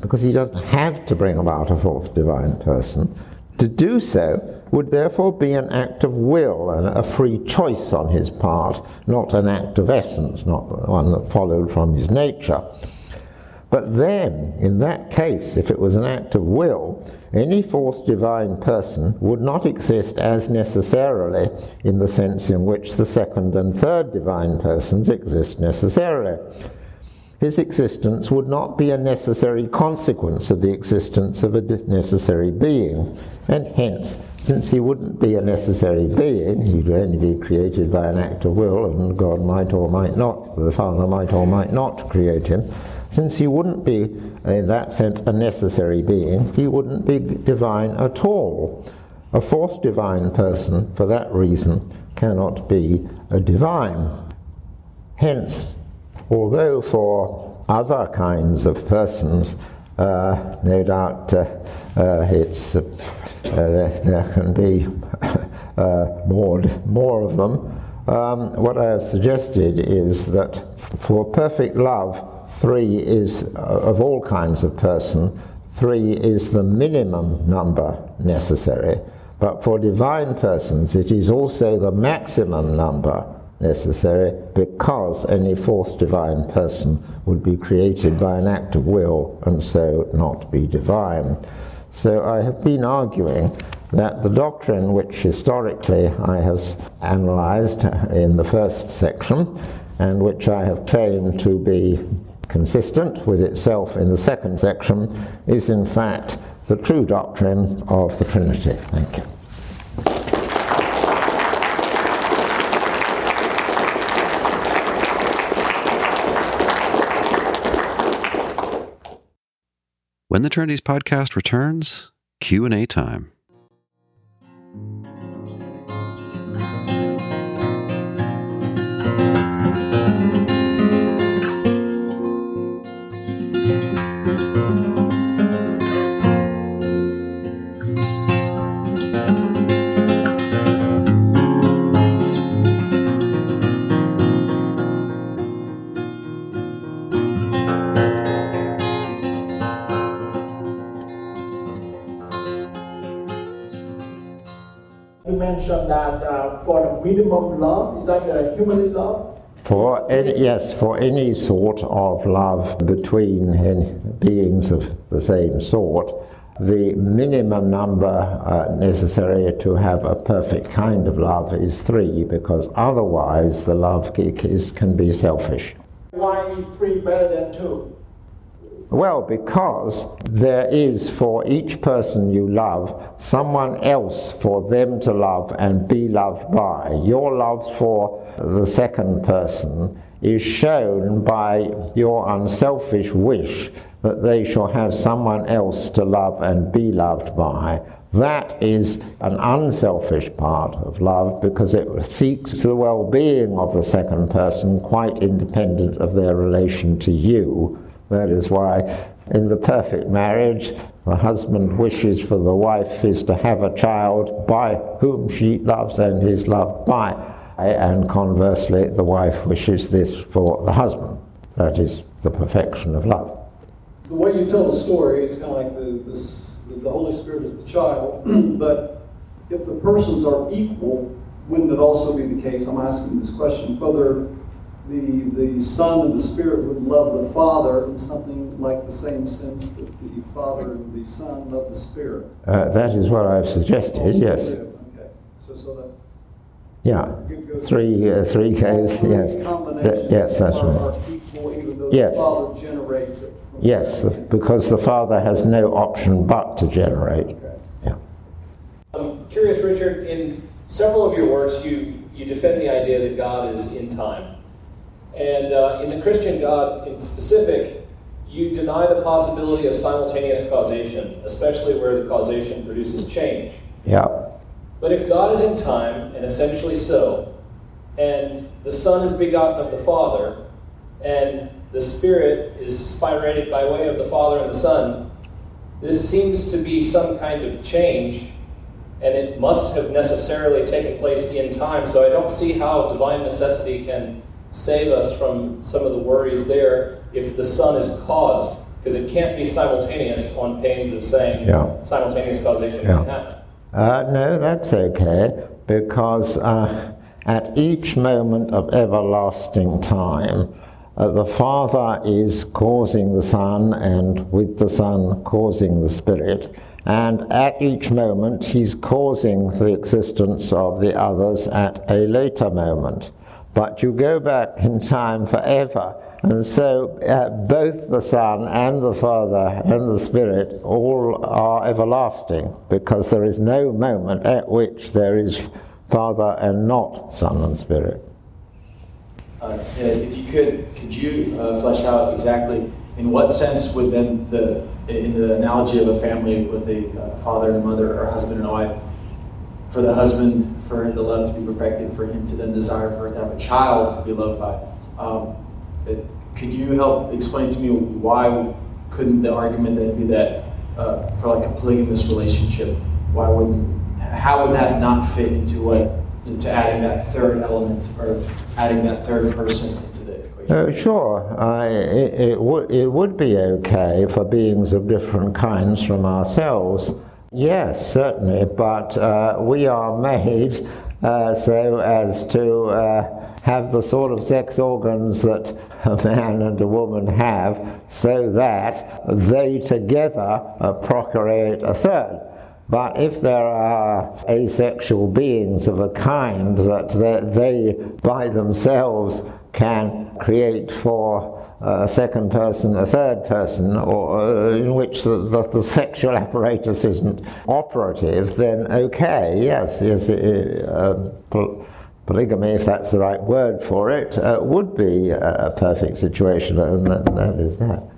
because he doesn't have to bring about a fourth divine person. To do so would therefore be an act of will and a free choice on his part, not an act of essence, not one that followed from his nature. But then, in that case, if it was an act of will, any fourth divine person would not exist as necessarily in the sense in which the second and third divine persons exist necessarily his existence would not be a necessary consequence of the existence of a necessary being, and hence, since he wouldn't be a necessary being, he'd only be created by an act of will, and God might or might not, the Father might or might not create him. since he wouldn't be, in that sense, a necessary being, he wouldn't be divine at all. A fourth divine person, for that reason, cannot be a divine. Hence, although for other kinds of persons, uh, no doubt uh, uh, it's, uh, there, there, can be uh, more, more of them. Um, what I have suggested is that for perfect love, three is, uh, of all kinds of person, three is the minimum number necessary. But for divine persons, it is also the maximum number necessary because any fourth divine person would be created by an act of will and so not be divine. So I have been arguing that the doctrine which historically I have analyzed in the first section and which I have claimed to be consistent with itself in the second section is in fact the true doctrine of the Trinity. Thank you. When the Trinities podcast returns, Q&A time. Mentioned that uh, for the minimum love, is that the humanly love? For any, yes, for any sort of love between beings of the same sort, the minimum number uh, necessary to have a perfect kind of love is three, because otherwise the love is, can be selfish. Why is three better than two? Well, because there is for each person you love someone else for them to love and be loved by. Your love for the second person is shown by your unselfish wish that they shall have someone else to love and be loved by. That is an unselfish part of love because it seeks the well being of the second person quite independent of their relation to you that is why in the perfect marriage, the husband wishes for the wife is to have a child by whom she loves and is loved by. And conversely, the wife wishes this for the husband. That is the perfection of love. The way you tell the story is kind of like the, the, the Holy Spirit is the child, but if the persons are equal, wouldn't it also be the case? I'm asking this question whether the, the Son and the Spirit would love the Father in something like the same sense that the Father and the Son love the Spirit. Uh, that is what I've suggested, yes. Okay. So, so that yeah, three uh, three Ks. Yes, Th- yes, that's right. Equal, yes. yes, because the Father has no option but to generate. Okay. Yeah. I'm curious, Richard. In several of your works, you you defend the idea that God is in time. And uh, in the Christian God in specific, you deny the possibility of simultaneous causation, especially where the causation produces change. Yeah. But if God is in time, and essentially so, and the Son is begotten of the Father, and the Spirit is spirated by way of the Father and the Son, this seems to be some kind of change, and it must have necessarily taken place in time. So I don't see how divine necessity can save us from some of the worries there if the Son is caused, because it can't be simultaneous on pains of saying yeah. simultaneous causation yeah. can happen. Uh, no, that's okay, because uh, at each moment of everlasting time, uh, the Father is causing the Son, and with the Son causing the Spirit. And at each moment, He's causing the existence of the others at a later moment but you go back in time forever. And so uh, both the Son and the Father and the Spirit all are everlasting because there is no moment at which there is Father and not Son and Spirit. Uh, if you could, could you uh, flesh out exactly in what sense would then the in the analogy of a family with a uh, father and mother or husband and wife, for the husband for the love to be perfected, for him to then desire for it to have a child to be loved by. Um, it, could you help explain to me why couldn't the argument then be that uh, for like a polygamous relationship, why wouldn't how would that not fit into what into adding that third element or adding that third person into the equation? Uh, sure, it, it, w- it would be okay for beings of different kinds from ourselves. Yes, certainly, but uh, we are made uh, so as to uh, have the sort of sex organs that a man and a woman have, so that they together procreate a third. But if there are asexual beings of a kind that they, by themselves can create for a second person, a third person, or uh, in which the, the, the, sexual apparatus isn't operative, then okay, yes, yes, uh, polygamy, if that's the right word for it, uh, would be a perfect situation, and that, that is that.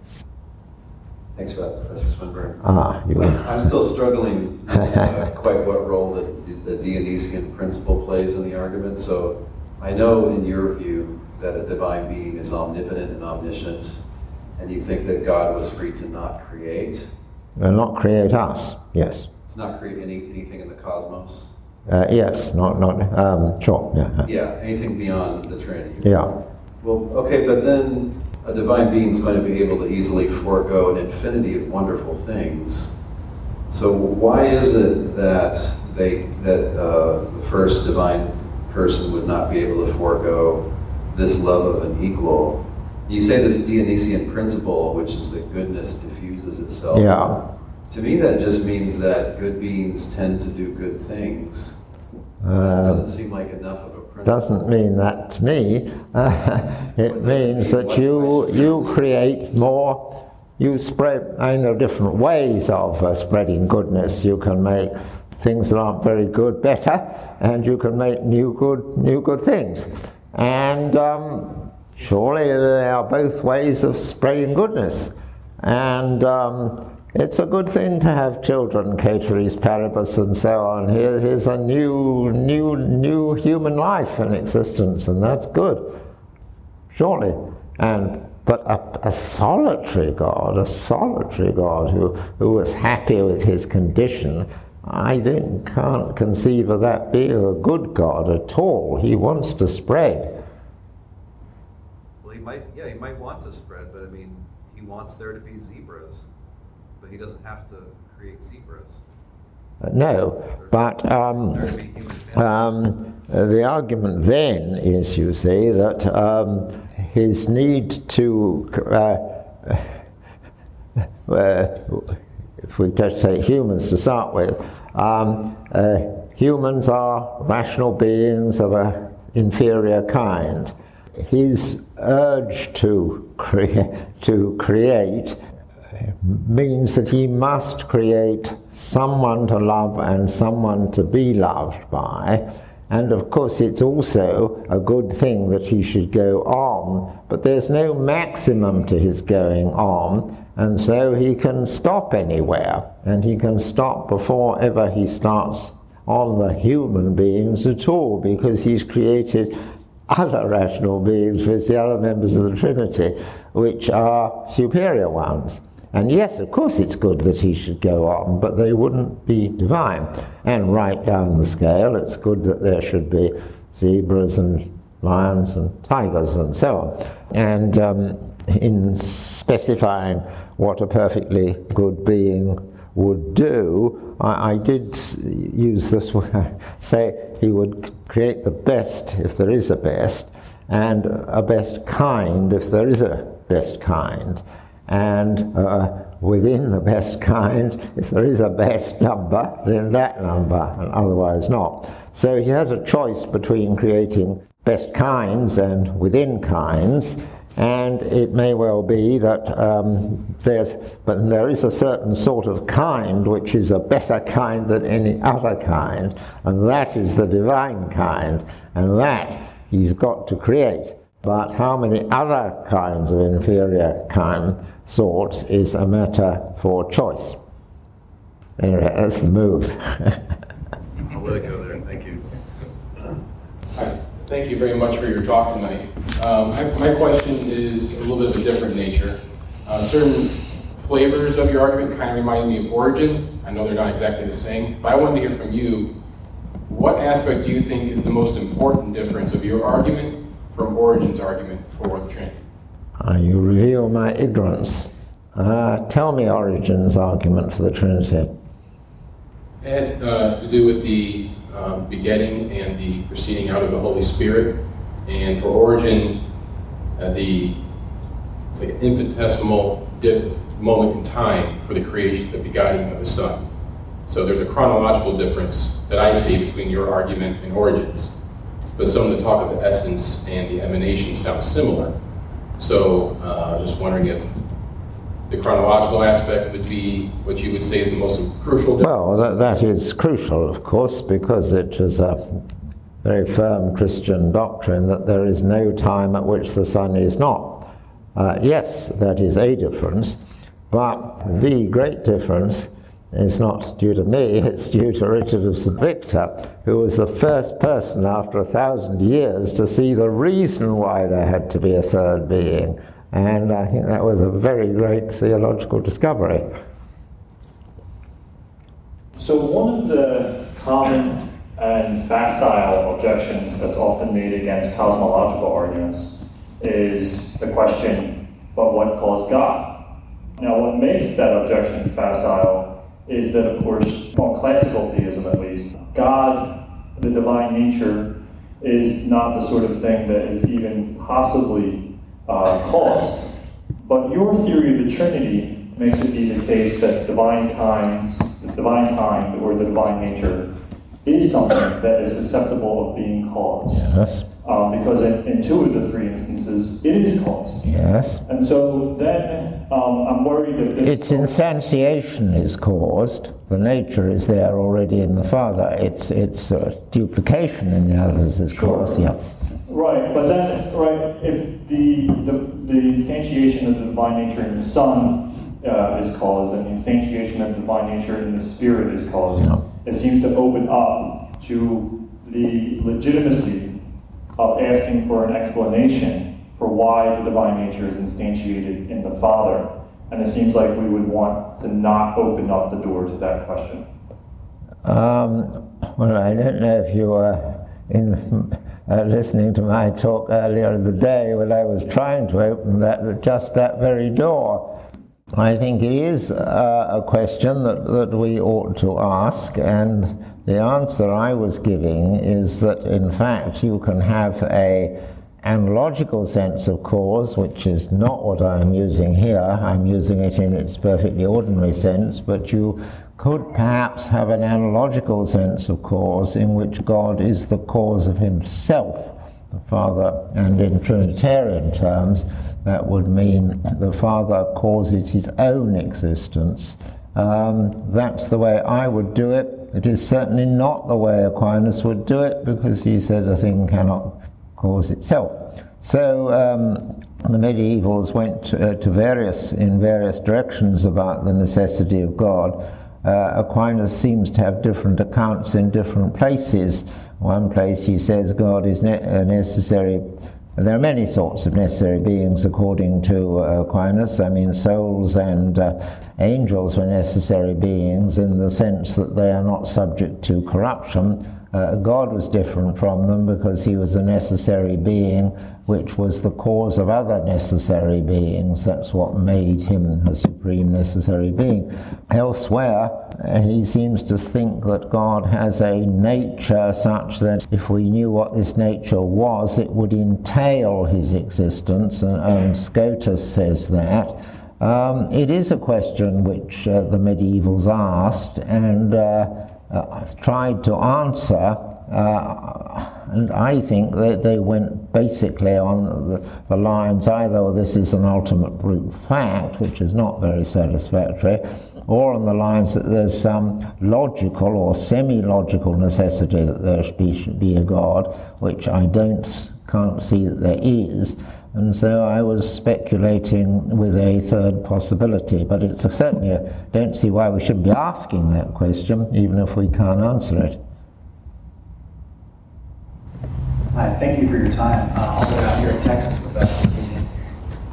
Thanks for that, Professor Swinburne. Ah, you I'm still struggling uh, quite what role the, the Dionysian principle plays in the argument. So I know in your view that a divine being is omnipotent and omniscient, and you think that God was free to not create. Well, not create us, yes. To not create any, anything in the cosmos. Uh, yes, not, not, um, sure, yeah. Yeah, anything beyond the Trinity. Yeah. Well, okay, but then a divine being is going to be able to easily forego an infinity of wonderful things. So why is it that they that uh, the first divine person would not be able to forego this love of an equal? You say this Dionysian principle, which is that goodness diffuses itself. Yeah. To me, that just means that good beings tend to do good things. Uh, doesn't seem like enough of. Doesn't mean that to me. It means that you you create more. You spread. I mean, there are different ways of uh, spreading goodness. You can make things that aren't very good better, and you can make new good new good things. And um, surely there are both ways of spreading goodness. And um, it's a good thing to have children, ceteris paribus, and so on. Here, here's a new, new, new human life in existence, and that's good, surely. And but a, a, solitary God, a solitary God who, who was happy with his condition, I can't conceive of that being a good God at all. He wants to spread. Well, he might, yeah, he might want to spread, but I mean, he wants there to be zebras but he doesn't have to create zebras. Uh, no, but um, um, the argument then is, you see, that um, his need to, uh, uh, if we just say humans to start with, um, uh, humans are rational beings of an inferior kind. His urge to, crea- to create means that he must create someone to love and someone to be loved by. And of course, it's also a good thing that he should go on, but there's no maximum to his going on, and so he can stop anywhere, and he can stop before ever he starts on the human beings at all, because he's created other rational beings with the other members of the Trinity, which are superior ones. And yes, of course, it's good that he should go on, but they wouldn't be divine. And right down the scale, it's good that there should be zebras and lions and tigers and so on. And um, in specifying what a perfectly good being would do, I, I did use this word, say he would create the best if there is a best, and a best kind if there is a best kind and uh, within the best kind, if there is a best number, then that number, and otherwise not. So he has a choice between creating best kinds and within kinds, and it may well be that um, there's, but there is a certain sort of kind which is a better kind than any other kind, and that is the divine kind, and that he's got to create. But how many other kinds of inferior kind sorts is a matter for choice. Anyway, that's the move. I'll let it go there. Thank you. Hi. Thank you very much for your talk tonight. Um, my, my question is a little bit of a different nature. Uh, certain flavors of your argument kind of remind me of Origen. I know they're not exactly the same, but I wanted to hear from you. What aspect do you think is the most important difference of your argument from Origen's argument for the Trinity? You reveal my ignorance. Uh, tell me Origen's argument for the Trinity. It has uh, to do with the uh, begetting and the proceeding out of the Holy Spirit. And for Origen, uh, the it's like an infinitesimal dip, moment in time for the creation, the begetting of the Son. So there's a chronological difference that I see between your argument and Origen's. But some of the talk of the essence and the emanation sound similar. So uh, just wondering if the chronological aspect would be what you would say is the most crucial difference. Well, that, that is crucial, of course, because it is a very firm Christian doctrine that there is no time at which the Son is not. Uh, yes, that is a difference, but the great difference is not due to me, it's due to Richard of St. Victor, who was the first person after a thousand years to see the reason why there had to be a third being. And I think that was a very great theological discovery. So, one of the common and facile objections that's often made against cosmological arguments is the question, but what caused God? Now, what makes that objection facile is that, of course, on classical theism at least, God, the divine nature, is not the sort of thing that is even possibly uh, caused. But your theory of the Trinity makes it be the case that divine times, the divine kind, or the divine nature is something that is susceptible of being caused. Yes. Um, because in, in, two of the three instances, it is caused. Yes. And so then um, I'm worried that this. Its instantiation is caused. The nature is there already in the Father. Its its uh, duplication in the others is sure. caused. Yeah. Right, but then right if the the, the instantiation of the divine nature in the Son uh, is caused, and the instantiation of the divine nature in the Spirit is caused. Yeah it seems to open up to the legitimacy of asking for an explanation for why the divine nature is instantiated in the Father. And it seems like we would want to not open up the door to that question. Um, well, I don't know if you were in, uh, listening to my talk earlier in the day when I was trying to open that just that very door. I think it is uh, a question that, that we ought to ask, and the answer I was giving is that in fact you can have a analogical sense of cause, which is not what I'm using here. I'm using it in its perfectly ordinary sense, but you could perhaps have an analogical sense of cause in which God is the cause of himself the Father, and in Trinitarian terms, that would mean the Father causes his own existence. Um, that's the way I would do it. It is certainly not the way Aquinas would do it because he said a thing cannot cause itself. So um, the medievals went to, uh, to, various in various directions about the necessity of God. Uh, Aquinas seems to have different accounts in different places. One place he says God is ne- uh, necessary. There are many sorts of necessary beings according to uh, Aquinas. I mean, souls and uh, angels were necessary beings in the sense that they are not subject to corruption. Uh, God was different from them because he was a necessary being which was the cause of other necessary beings. That's what made him a supreme necessary being. Elsewhere, uh, he seems to think that God has a nature such that if we knew what this nature was, it would entail his existence, and, Scotus says that. Um, it is a question which uh, the medievals asked and uh, uh, tried to answer. Uh, and I think that they went basically on the, the lines either this is an ultimate brute fact, which is not very satisfactory, or on the lines that there's some logical or semi logical necessity that there should be, should be a God, which I don't can't see that there is. And so I was speculating with a third possibility, but it's a, certainly I don't see why we should be asking that question, even if we can't answer it. Hi, thank you for your time. Uh, also out here in Texas with us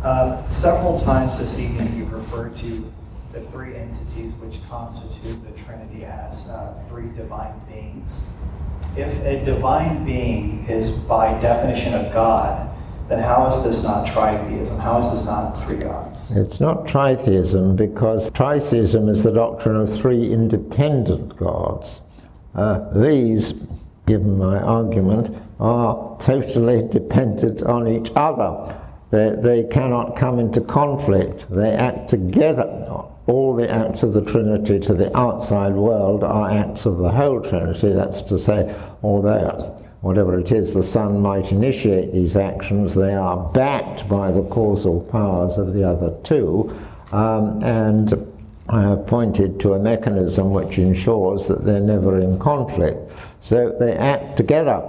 Uh, several times this evening, you've referred to the three entities which constitute the Trinity as uh, three divine beings. If a divine being is by definition a God, then how is this not tritheism? How is this not three gods? It's not tritheism because tritheism is the doctrine of three independent gods. Uh, these, given my argument, are totally dependent on each other. They, they cannot come into conflict. They act together all the acts of the Trinity to the outside world are acts of the whole Trinity. That's to say, although whatever it is, the Son might initiate these actions, they are backed by the causal powers of the other two. Um, and I have pointed to a mechanism which ensures that they're never in conflict. So they act together,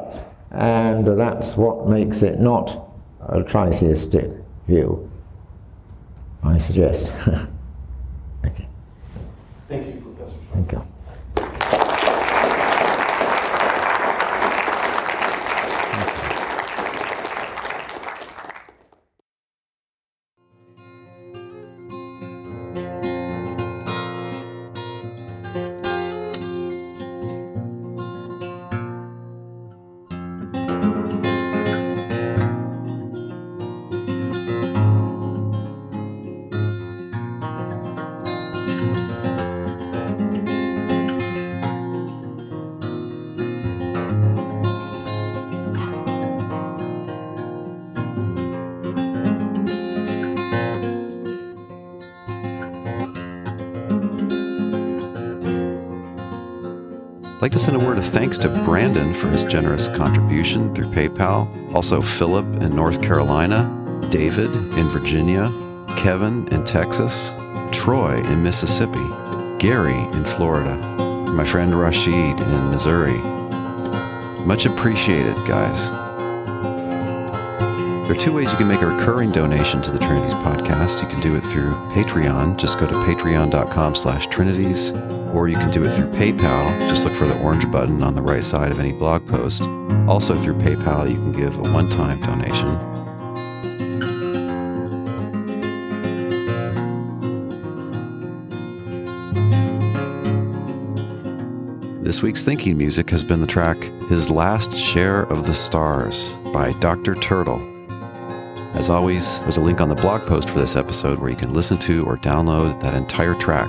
and that's what makes it not a tritheistic view, I suggest. Thank you, Professor. Thank you. Like to send a word of thanks to Brandon for his generous contribution through PayPal, also Philip in North Carolina, David in Virginia, Kevin in Texas, Troy in Mississippi, Gary in Florida, my friend Rashid in Missouri. Much appreciated, guys. There are two ways you can make a recurring donation to the Trinities podcast. You can do it through Patreon. Just go to patreon.com slash trinities, or you can do it through PayPal. Just look for the orange button on the right side of any blog post. Also through PayPal, you can give a one-time donation. This week's thinking music has been the track His Last Share of the Stars by Dr. Turtle. As always, there's a link on the blog post for this episode where you can listen to or download that entire track.